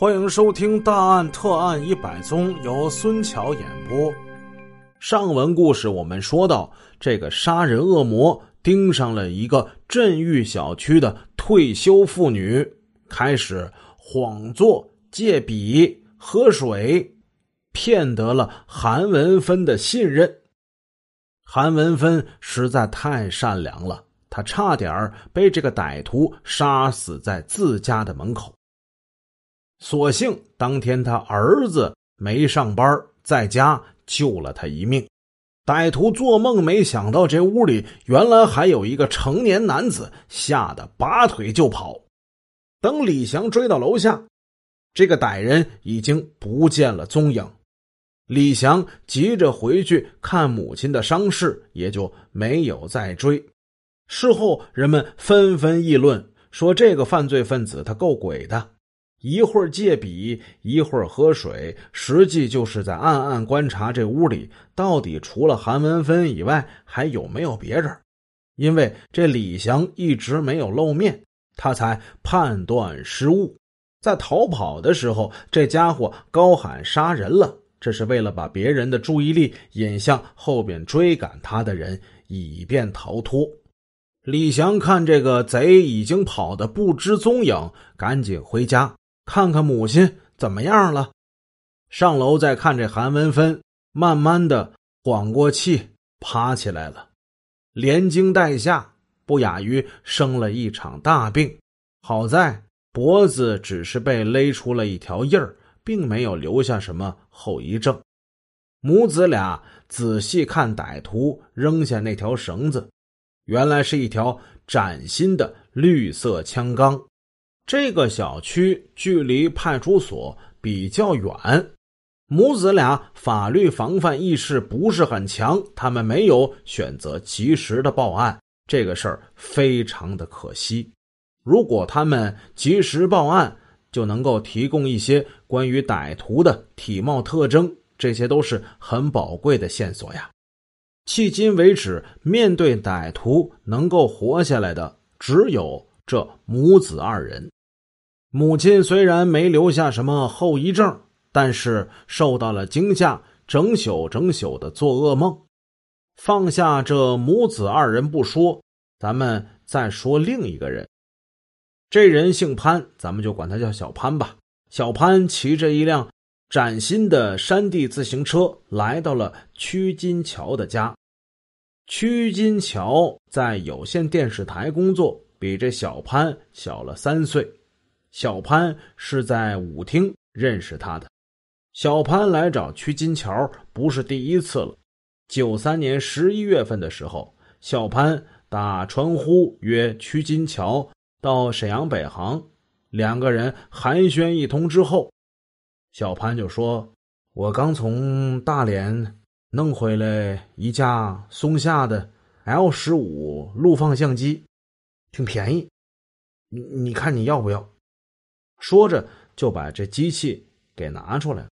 欢迎收听《大案特案一百宗》，由孙桥演播。上文故事我们说到，这个杀人恶魔盯上了一个镇域小区的退休妇女，开始谎作借笔喝水，骗得了韩文芬的信任。韩文芬实在太善良了，他差点被这个歹徒杀死在自家的门口。所幸当天他儿子没上班，在家救了他一命。歹徒做梦没想到这屋里原来还有一个成年男子，吓得拔腿就跑。等李祥追到楼下，这个歹人已经不见了踪影。李祥急着回去看母亲的伤势，也就没有再追。事后人们纷纷议论说，这个犯罪分子他够鬼的。一会儿借笔，一会儿喝水，实际就是在暗暗观察这屋里到底除了韩文芬以外还有没有别人。因为这李祥一直没有露面，他才判断失误。在逃跑的时候，这家伙高喊杀人了，这是为了把别人的注意力引向后边追赶他的人，以便逃脱。李祥看这个贼已经跑得不知踪影，赶紧回家。看看母亲怎么样了，上楼再看这韩文芬，慢慢的缓过气，爬起来了，连惊带吓，不亚于生了一场大病。好在脖子只是被勒出了一条印儿，并没有留下什么后遗症。母子俩仔细看歹徒扔下那条绳子，原来是一条崭新的绿色枪钢。这个小区距离派出所比较远，母子俩法律防范意识不是很强，他们没有选择及时的报案，这个事儿非常的可惜。如果他们及时报案，就能够提供一些关于歹徒的体貌特征，这些都是很宝贵的线索呀。迄今为止，面对歹徒能够活下来的只有这母子二人。母亲虽然没留下什么后遗症，但是受到了惊吓，整宿整宿的做噩梦。放下这母子二人不说，咱们再说另一个人。这人姓潘，咱们就管他叫小潘吧。小潘骑着一辆崭新的山地自行车，来到了曲金桥的家。曲金桥在有线电视台工作，比这小潘小了三岁。小潘是在舞厅认识他的。小潘来找曲金桥不是第一次了。九三年十一月份的时候，小潘打传呼约曲金桥到沈阳北航，两个人寒暄一通之后，小潘就说：“我刚从大连弄回来一架松下的 L 十五录放相机，挺便宜，你你看你要不要？”说着，就把这机器给拿出来了。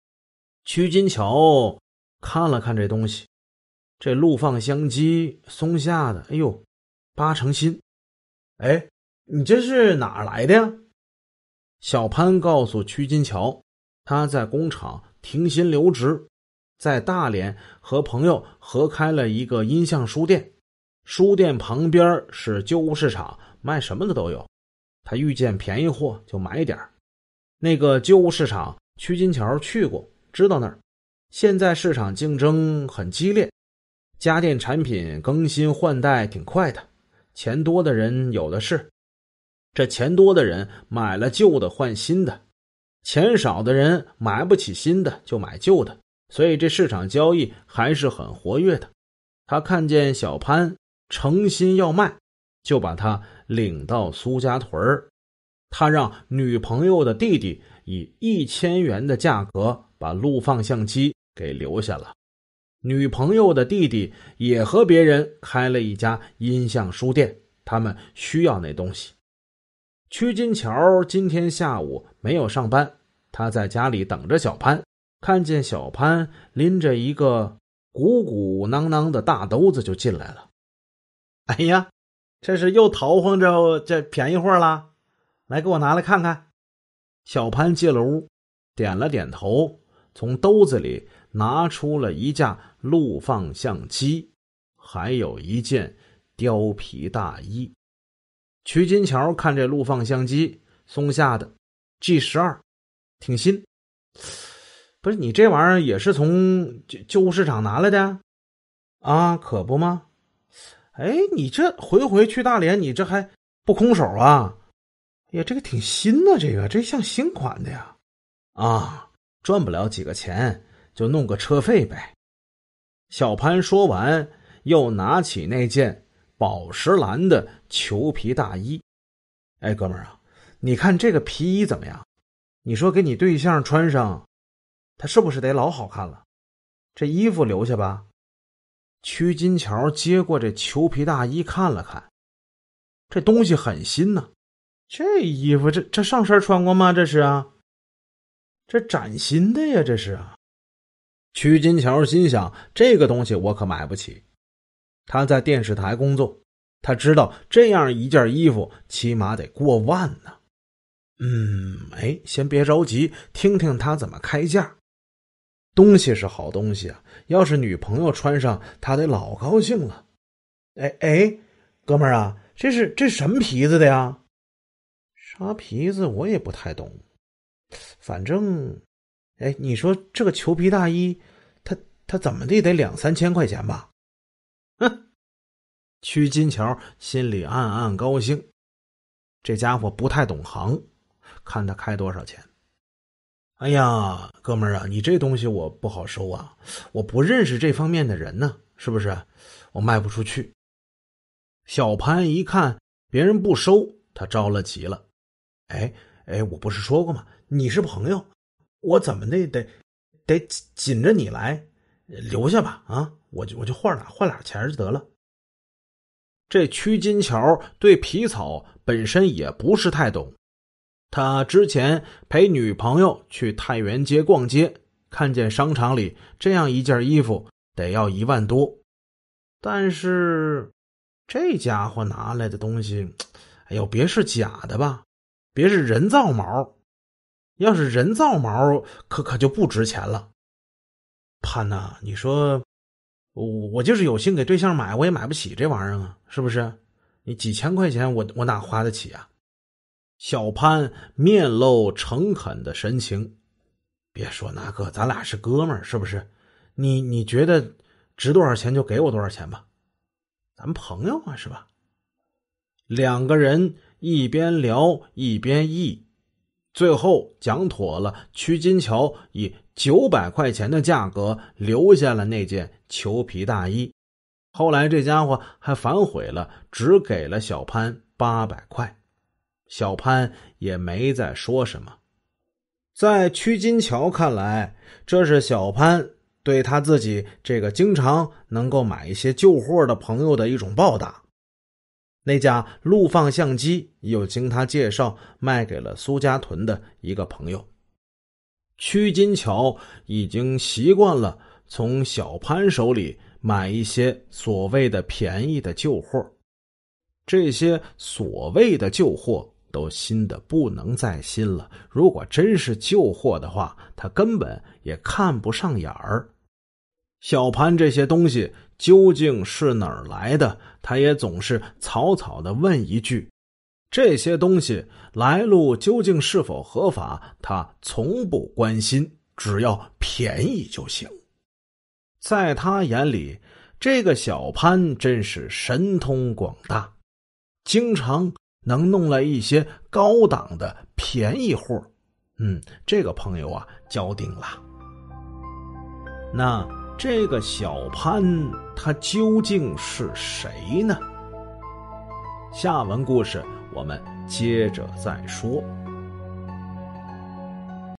曲金桥看了看这东西，这录放相机松下的，哎呦，八成新。哎，你这是哪儿来的呀？小潘告诉曲金桥，他在工厂停薪留职，在大连和朋友合开了一个音像书店，书店旁边是旧物市场，卖什么的都有。他遇见便宜货就买点儿。那个旧物市场，曲金桥去过，知道那儿。现在市场竞争很激烈，家电产品更新换代挺快的，钱多的人有的是。这钱多的人买了旧的换新的，钱少的人买不起新的就买旧的，所以这市场交易还是很活跃的。他看见小潘诚心要卖，就把他领到苏家屯儿。他让女朋友的弟弟以一千元的价格把录放相机给留下了。女朋友的弟弟也和别人开了一家音像书店，他们需要那东西。曲金桥今天下午没有上班，他在家里等着小潘。看见小潘拎着一个鼓鼓囊囊的大兜子就进来了。哎呀，这是又淘换着这便宜货了。来，给我拿来看看。小潘进了屋，点了点头，从兜子里拿出了一架录放相机，还有一件貂皮大衣。曲金桥看这录放相机，松下的 G 十二，挺新。不是你这玩意儿也是从旧旧物市场拿来的？啊，可不吗？哎，你这回回去大连，你这还不空手啊？哎呀，这个挺新的，这个这像新款的呀。啊，赚不了几个钱，就弄个车费呗。小潘说完，又拿起那件宝石蓝的裘皮大衣。哎，哥们儿啊，你看这个皮衣怎么样？你说给你对象穿上，他是不是得老好看了？这衣服留下吧。屈金桥接过这裘皮大衣看了看，这东西很新呢。这衣服这这上身穿过吗？这是啊，这崭新的呀，这是啊。曲金桥心想：这个东西我可买不起。他在电视台工作，他知道这样一件衣服起码得过万呢。嗯，哎，先别着急，听听他怎么开价。东西是好东西啊，要是女朋友穿上，他得老高兴了。哎哎，哥们儿啊，这是这什么皮子的呀？啥皮子我也不太懂，反正，哎，你说这个裘皮大衣，他他怎么的得两三千块钱吧？哼，屈金桥心里暗暗高兴，这家伙不太懂行。看他开多少钱？哎呀，哥们儿啊，你这东西我不好收啊，我不认识这方面的人呢，是不是？我卖不出去。小潘一看别人不收，他着了急了。哎哎，我不是说过吗？你是朋友，我怎么的得得紧着你来，留下吧啊！我就我就换俩换俩钱就得了。这屈金桥对皮草本身也不是太懂。他之前陪女朋友去太原街逛街，看见商场里这样一件衣服得要一万多，但是这家伙拿来的东西，哎呦，别是假的吧？别是人造毛？要是人造毛，可可就不值钱了。潘呐，你说我我就是有心给对象买，我也买不起这玩意儿啊，是不是？你几千块钱，我我哪花得起啊？小潘面露诚恳的神情，别说那个，咱俩是哥们儿，是不是？你你觉得值多少钱就给我多少钱吧，咱朋友嘛，是吧？两个人一边聊一边议，最后讲妥了，屈金桥以九百块钱的价格留下了那件裘皮大衣。后来这家伙还反悔了，只给了小潘八百块。小潘也没再说什么，在屈金桥看来，这是小潘对他自己这个经常能够买一些旧货的朋友的一种报答。那架录放相机又经他介绍卖给了苏家屯的一个朋友。屈金桥已经习惯了从小潘手里买一些所谓的便宜的旧货，这些所谓的旧货。都新的不能再新了。如果真是旧货的话，他根本也看不上眼儿。小潘这些东西究竟是哪儿来的？他也总是草草的问一句：“这些东西来路究竟是否合法？”他从不关心，只要便宜就行。在他眼里，这个小潘真是神通广大，经常。能弄来一些高档的便宜货，嗯，这个朋友啊，交定了。那这个小潘他究竟是谁呢？下文故事我们接着再说。